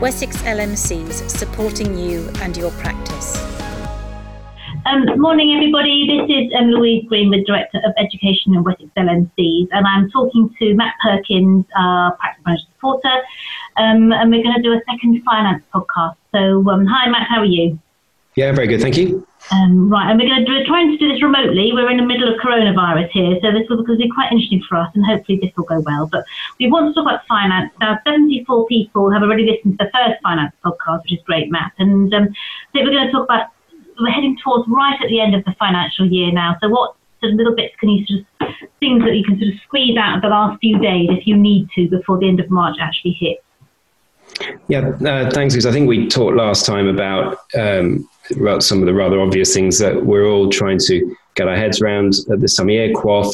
Wessex LMCs supporting you and your practice. Um, morning, everybody. This is um, Louise Greenwood, Director of Education in Wessex LMCs, and I'm talking to Matt Perkins, our practice manager supporter, um, and we're going to do a second finance podcast. So, um, hi, Matt, how are you? Yeah, very good, thank you. Um, right, and we're going to do, trying to do this remotely. We're in the middle of coronavirus here, so this will be quite interesting for us, and hopefully this will go well. But we want to talk about finance. Now, 74 people have already listened to the first finance podcast, which is great, Matt. And um, think we're going to talk about we're heading towards right at the end of the financial year now. So what sort of little bits can you sort of things that you can sort of squeeze out of the last few days if you need to before the end of March actually hits? Yeah, uh, thanks. Because I think we talked last time about um, some of the rather obvious things that we're all trying to get our heads around at this time of year. QOF,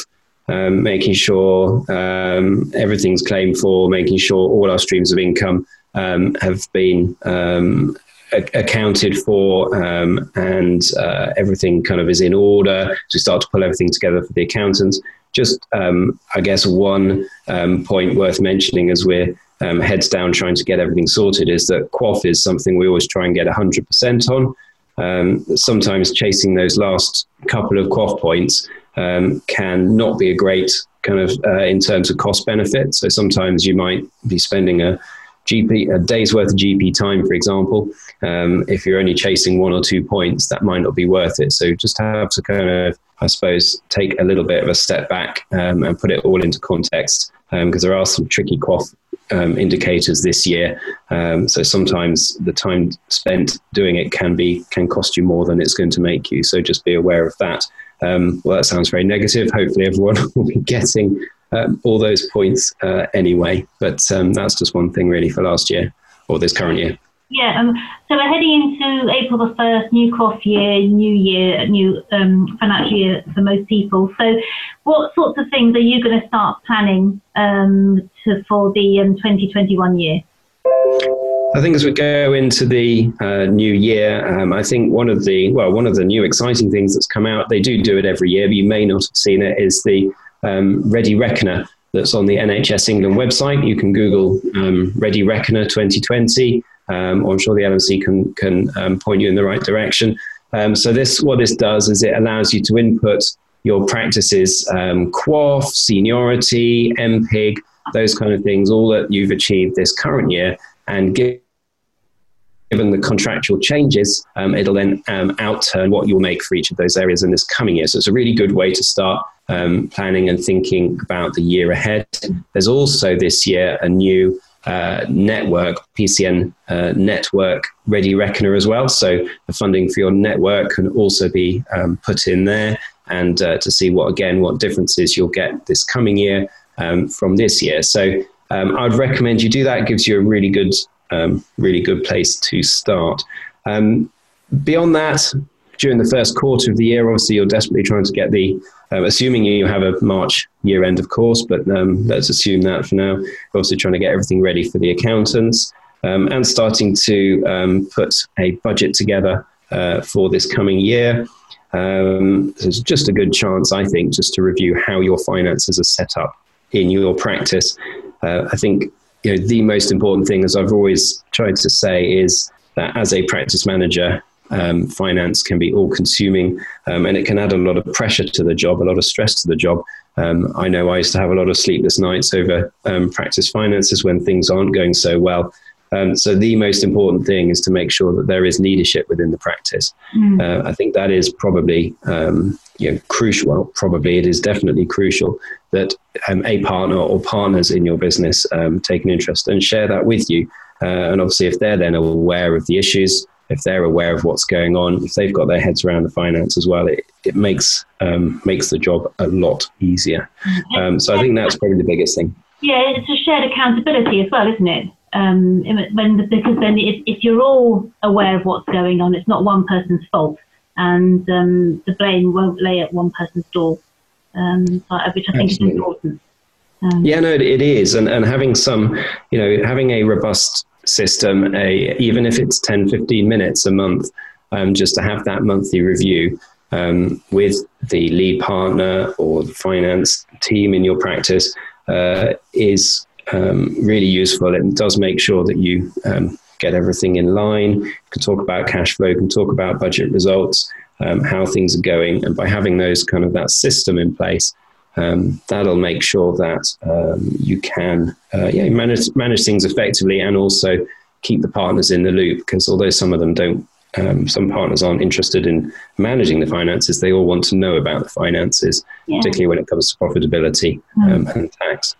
um, making sure um, everything's claimed for, making sure all our streams of income um, have been um, accounted for um, and uh, everything kind of is in order. So we start to pull everything together for the accountants. Just, um, I guess, one point worth mentioning as we're heads down trying to get everything sorted is that QOF is something we always try and get 100% on. Um, sometimes chasing those last couple of QOF points um, can not be a great kind of uh, in terms of cost benefit. So sometimes you might be spending a GP a day's worth of GP time, for example, um, if you're only chasing one or two points, that might not be worth it. So just have to kind of, I suppose, take a little bit of a step back um, and put it all into context because um, there are some tricky QOF um, indicators this year. Um, so sometimes the time spent doing it can be can cost you more than it's going to make you. So just be aware of that. Um, well, that sounds very negative. Hopefully, everyone will be getting um, all those points uh, anyway. But um, that's just one thing really for last year or this current year. Yeah, um, so we're heading into April the 1st, new QOF year, new year, new um, financial year for most people. So, what sorts of things are you going to start planning um, to, for the 2021 um, year? I think as we go into the uh, new year, um, I think one of the well, one of the new exciting things that's come out. They do do it every year, but you may not have seen it. Is the um, Ready Reckoner that's on the NHS England website. You can Google um, Ready Reckoner 2020, um, I'm sure the LMC can can um, point you in the right direction. Um, so this, what this does is it allows you to input your practices, um, QOF, seniority, MPIG, those kind of things, all that you've achieved this current year, and give given the contractual changes, um, it'll then um, outturn what you'll make for each of those areas in this coming year. So it's a really good way to start um, planning and thinking about the year ahead. There's also this year a new uh, network, PCN uh, network ready reckoner as well. So the funding for your network can also be um, put in there and uh, to see what, again, what differences you'll get this coming year um, from this year. So um, I'd recommend you do that. It gives you a really good um, really good place to start. Um, beyond that, during the first quarter of the year, obviously you're desperately trying to get the, uh, assuming you have a March year end, of course, but um, let's assume that for now. Obviously, trying to get everything ready for the accountants um, and starting to um, put a budget together uh, for this coming year. Um, there's just a good chance, I think, just to review how your finances are set up in your practice. Uh, I think you know, the most important thing, as I've always tried to say, is that as a practice manager, um, finance can be all consuming um, and it can add a lot of pressure to the job, a lot of stress to the job. Um, I know I used to have a lot of sleepless nights over um, practice finances when things aren't going so well. Um, so the most important thing is to make sure that there is leadership within the practice. Mm. Uh, I think that is probably um, you know, crucial. Well, probably it is definitely crucial that um, a partner or partners in your business um, take an interest and share that with you. Uh, and obviously, if they're then aware of the issues, if they're aware of what's going on, if they've got their heads around the finance as well, it, it makes um, makes the job a lot easier. Mm. Um, so I think that's probably the biggest thing. Yeah, it's a shared accountability as well, isn't it? um, when the, because then if, if you're all aware of what's going on, it's not one person's fault, and um, the blame won't lay at one person's door, um, which I think Absolutely. is important. Um, yeah, no, it is, and and having some, you know, having a robust system, a even if it's 10, 15 minutes a month, um, just to have that monthly review. Um, with the lead partner or the finance team in your practice uh, is um, really useful. It does make sure that you um, get everything in line. You can talk about cash flow, can talk about budget results, um, how things are going. And by having those kind of that system in place, um, that'll make sure that um, you can uh, yeah, manage, manage things effectively and also keep the partners in the loop because although some of them don't um, some partners aren't interested in managing the finances. They all want to know about the finances, yeah. particularly when it comes to profitability mm. um, and tax.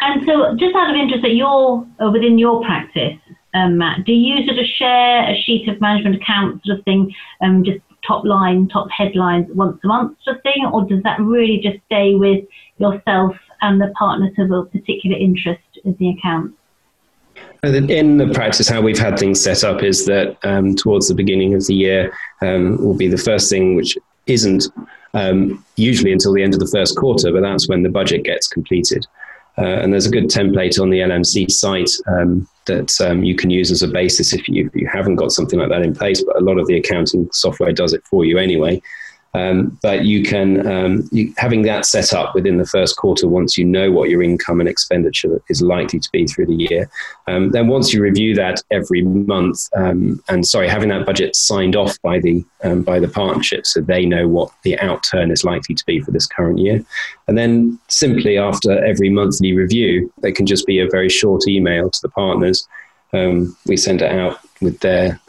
And so, just out of interest, that you're uh, within your practice, um, Matt, do you sort of share a sheet of management accounts sort of thing, um, just top line, top headlines once a month sort of thing, or does that really just stay with yourself and the partners of a particular interest in the account? In the practice, how we've had things set up is that um, towards the beginning of the year um, will be the first thing, which isn't um, usually until the end of the first quarter, but that's when the budget gets completed. Uh, and there's a good template on the LMC site um, that um, you can use as a basis if you, if you haven't got something like that in place, but a lot of the accounting software does it for you anyway. Um, but you can, um, you, having that set up within the first quarter, once you know what your income and expenditure is likely to be through the year, um, then once you review that every month, um, and sorry, having that budget signed off by the um, by the partnership, so they know what the outturn is likely to be for this current year, and then simply after every monthly review, they can just be a very short email to the partners. Um, we send it out with their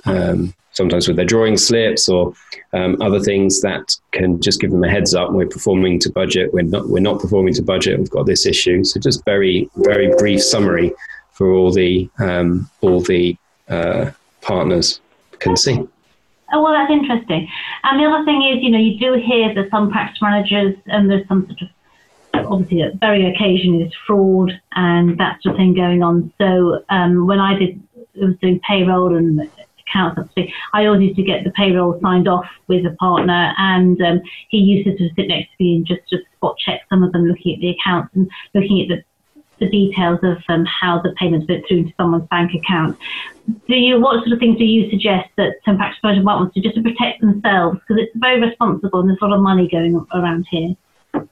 sometimes with their drawing slips or um, other things that can just give them a heads up. We're performing to budget. We're not. We're not performing to budget. We've got this issue. So just very very brief summary for all the um, all the uh, partners can see. Oh well, that's interesting. And the other thing is, you know, you do hear that some practice managers and there's some sort of obviously very occasionally there's fraud and that sort of thing going on. So um, when I did was doing payroll and accounts I always used to get the payroll signed off with a partner, and um, he used to sort of sit next to me and just just spot check some of them, looking at the accounts and looking at the the details of um, how the payments went through into someone's bank account. Do you, what sort of things do you suggest that some practice managers might want to just to protect themselves because it's very responsible and there's a lot of money going around here?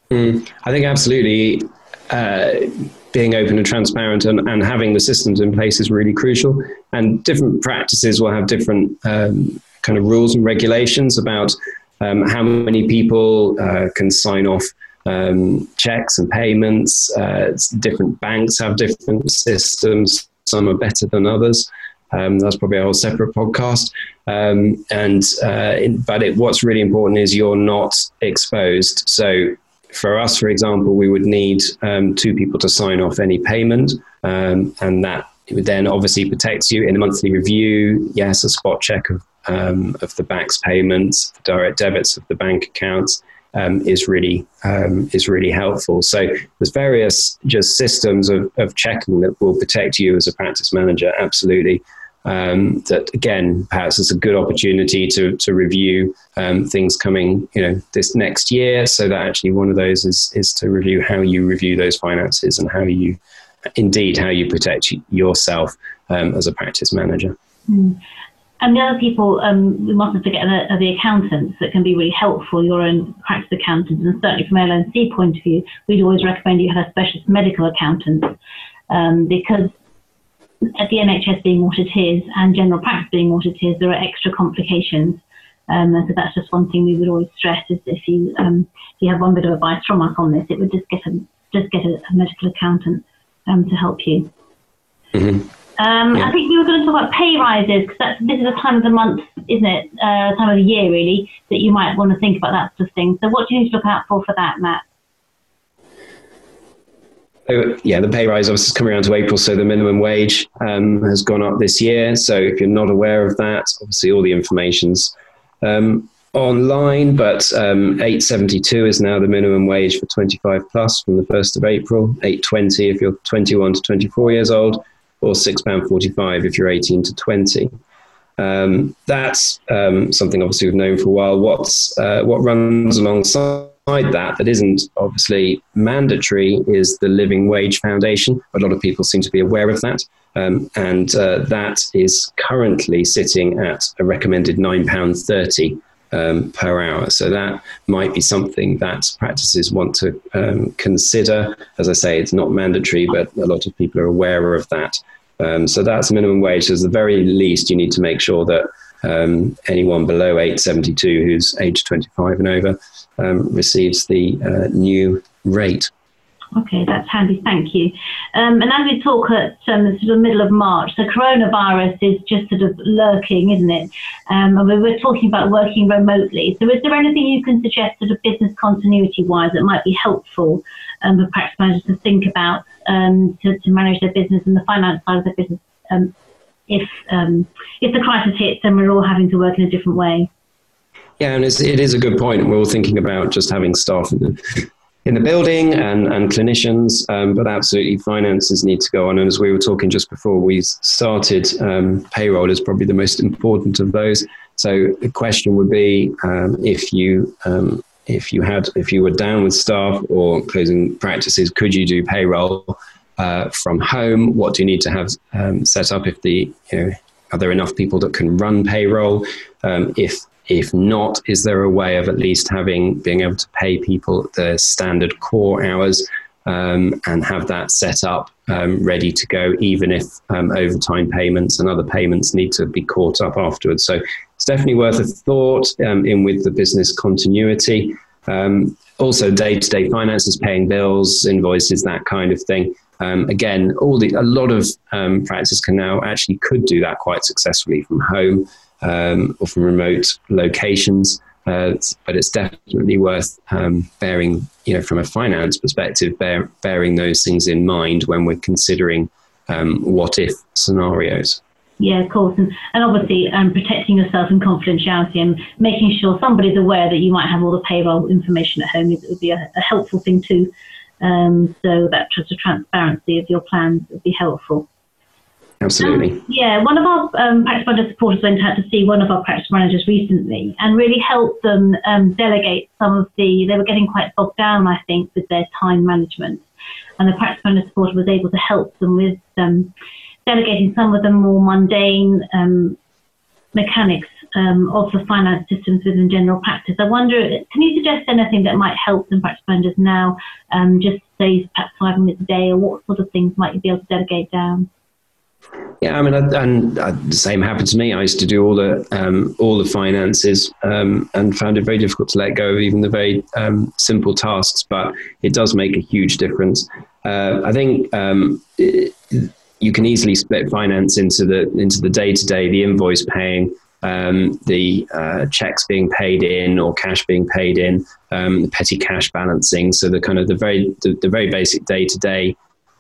Mm, I think absolutely. Uh, being open and transparent and, and having the systems in place is really crucial. And different practices will have different um, kind of rules and regulations about um, how many people uh, can sign off um, checks and payments. Uh, different banks have different systems. Some are better than others. Um, that's probably a whole separate podcast. Um, and uh, but it, what's really important is you're not exposed. So for us, for example, we would need um, two people to sign off any payment, um, and that then obviously protects you in a monthly review. Yes, a spot check of um, of the bank's payments, the direct debits of the bank accounts um, is really um, is really helpful. So there's various just systems of, of checking that will protect you as a practice manager. Absolutely um, that again perhaps it's a good opportunity to to review um, things coming you know this next year so that actually one of those is is to review how you review those finances and how you indeed how you protect yourself um, as a practice manager mm. And the other people, um, we mustn't forget the, the accountants that can be really helpful, your own practice accountants. And certainly from LMC point of view, we'd always recommend you have a specialist medical accountant um, because at the NHS being what it is and general practice being what it is, there are extra complications. Um, and so that's just one thing we would always stress is if you um, if you have one bit of advice from us on this, it would just get a just get a, a medical accountant um, to help you. Mm-hmm. Um, yeah. I think we were going to talk about pay rises because this is the time of the month, isn't it? Uh, time of the year really that you might want to think about that sort of thing. So what do you need to look out for for that, Matt? Yeah, the pay rise obviously is coming around to April, so the minimum wage um, has gone up this year. So if you're not aware of that, obviously all the information's um, online, but um, 872 is now the minimum wage for 25 plus from the 1st of April, 820 if you're 21 to 24 years old, or £6.45 if you're 18 to 20. Um, that's um, something obviously we've known for a while. What's uh, what runs alongside that that isn't obviously mandatory is the Living Wage Foundation. A lot of people seem to be aware of that. Um, and uh, that is currently sitting at a recommended £9.30 um, per hour. So that might be something that practices want to um, consider. As I say, it's not mandatory, but a lot of people are aware of that. Um, so that's minimum wage. So, at the very least, you need to make sure that um, anyone below 872 who's age 25 and over um, receives the uh, new rate. Okay, that's handy. Thank you. Um, and as we talk at um, the sort of middle of March, the coronavirus is just sort of lurking, isn't it? Um, and we were talking about working remotely. So, is there anything you can suggest, sort of business continuity wise, that might be helpful um, for practice managers to think about um, to, to, manage their business and the finance side of their business um, if if the crisis hits and we're all having to work in a different way? Yeah, and it's, it is a good point. We're all thinking about just having staff in the, in the building and, and clinicians, um, but absolutely finances need to go on. And as we were talking just before we started, um, payroll is probably the most important of those. So the question would be um, if you um, if you had if you were down with staff or closing practices, could you do payroll uh, from home? What do you need to have um, set up? If the you know are there enough people that can run payroll? Um, if if not, is there a way of at least having being able to pay people the standard core hours um, and have that set up um, ready to go, even if um, overtime payments and other payments need to be caught up afterwards? So it's definitely worth a thought um, in with the business continuity. Um, also, day-to-day finances, paying bills, invoices, that kind of thing. Um, again, all the a lot of um, practices can now actually could do that quite successfully from home um, or from remote locations. Uh, but it's definitely worth um, bearing, you know, from a finance perspective, bear, bearing those things in mind when we're considering um, what if scenarios. Yeah, of course, and, and obviously um, protecting yourself and confidentiality and making sure somebody's aware that you might have all the payroll information at home would be a, a helpful thing too. Um, so that just the transparency of your plans would be helpful. Absolutely. Um, yeah, one of our um, practice manager supporters went out to see one of our practice managers recently and really helped them um, delegate some of the, they were getting quite bogged down, I think, with their time management. And the practice manager supporter was able to help them with um, delegating some of the more mundane um, mechanics um, of the finance systems within general practice. I wonder, can you suggest anything that might help them practice managers now, just say perhaps five minutes a day, or what sort of things might you be able to delegate down? Yeah, I mean, and uh, the same happened to me. I used to do all the um, all the finances um, and found it very difficult to let go of even the very um, simple tasks. But it does make a huge difference. Uh, I think um, it, you can easily split finance into the into the day to day, the invoice paying, um, the uh, checks being paid in or cash being paid in, um, the petty cash balancing. So the kind of the very the, the very basic day to day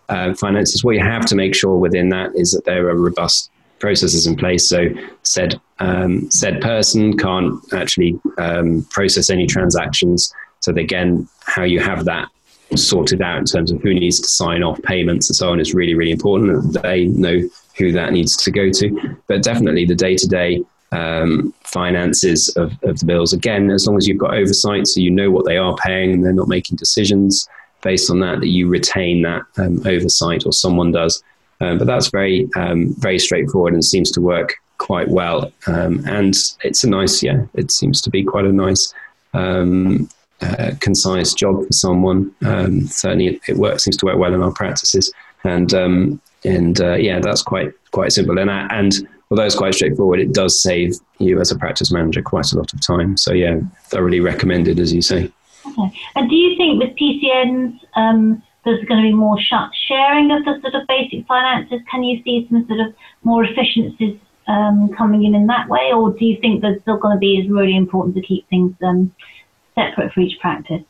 uh, finances, what you have to make sure within that is that there are robust processes in place. So said um, said person can't actually um, process any transactions. So again, how you have that sorted out in terms of who needs to sign off payments and so on is really really important. They know who that needs to go to, but definitely the day to day finances of, of the bills. Again, as long as you've got oversight, so you know what they are paying and they're not making decisions based on that that you retain that um, oversight or someone does. Um, but that's very um, very straightforward and seems to work quite well. Um, and it's a nice, yeah, it seems to be quite a nice, um, uh, concise job for someone. Certainly, it, works seems to work well in our practices. And and uh, yeah, that's quite quite simple. And and although it's quite straightforward, it does save you as a practice manager quite a lot of time. So yeah, thoroughly recommended, as you say. Okay. And do you think with PCNs, um, there's going to be more sharing of the sort of basic finances? Can you see some sort of more efficiencies um, coming in in that way, or do you think there's still going to be is really important to keep things um, separate for each practice?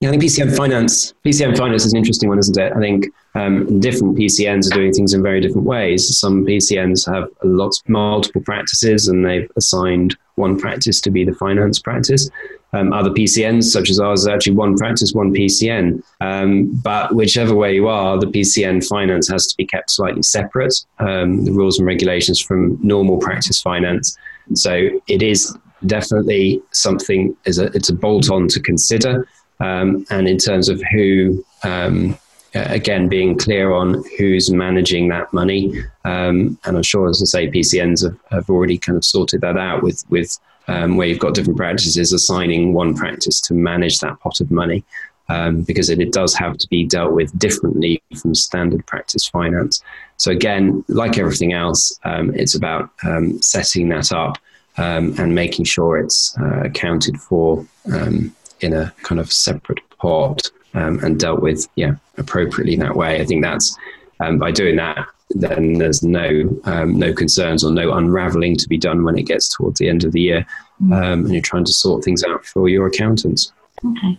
Yeah, I think PCN finance, PCN finance is an interesting one, isn't it? I think um, different PCNs are doing things in very different ways. Some PCNs have lots, multiple practices, and they've assigned one practice to be the finance practice. Um, other PCNs, such as ours, is actually one practice, one PCN. Um, but whichever way you are, the PCN finance has to be kept slightly separate, um, the rules and regulations from normal practice finance. So it is definitely something, is a, it's a bolt on to consider. Um, and in terms of who, um, again, being clear on who's managing that money. Um, and I'm sure, as I say, PCNs have, have already kind of sorted that out with, with um, where you've got different practices assigning one practice to manage that pot of money. um, because it, it, does have to be dealt with differently from standard practice finance. So again, like everything else, um, it's about um, setting that up um, and making sure it's uh, accounted for um, in a kind of separate pot and dealt with, yeah, appropriately that way. I think that's by doing that, then there's no no concerns or no unraveling to be done when it gets towards the end of the year, mm. and you're trying to sort things out for your accountants. Okay.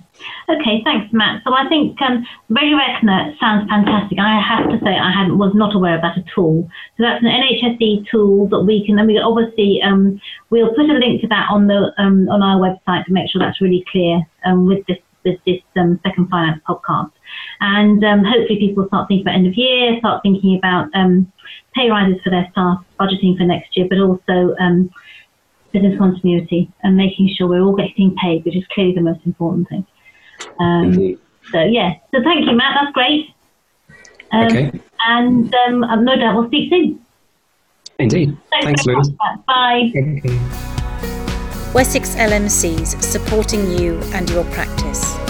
Okay, thanks, Matt. So I think um, ReadyReckoner sounds fantastic. I have to say I had was not aware of that at all. So that's an NHSE tool that we can, and we obviously um, we'll put a link to that on the um, on our website to make sure that's really clear um, with this with this um, second finance podcast. And um, hopefully people start thinking about end of year, start thinking about pay rises for their staff, budgeting for next year, but also business continuity and making sure we're all getting paid, which is clearly the most important thing. Um, so yeah, so thank you, Matt. That's great. Um, okay. And um, no doubt we'll speak soon. Indeed. Thanks, Thanks Lou. Bye. Wessex LMCs supporting you and your practice.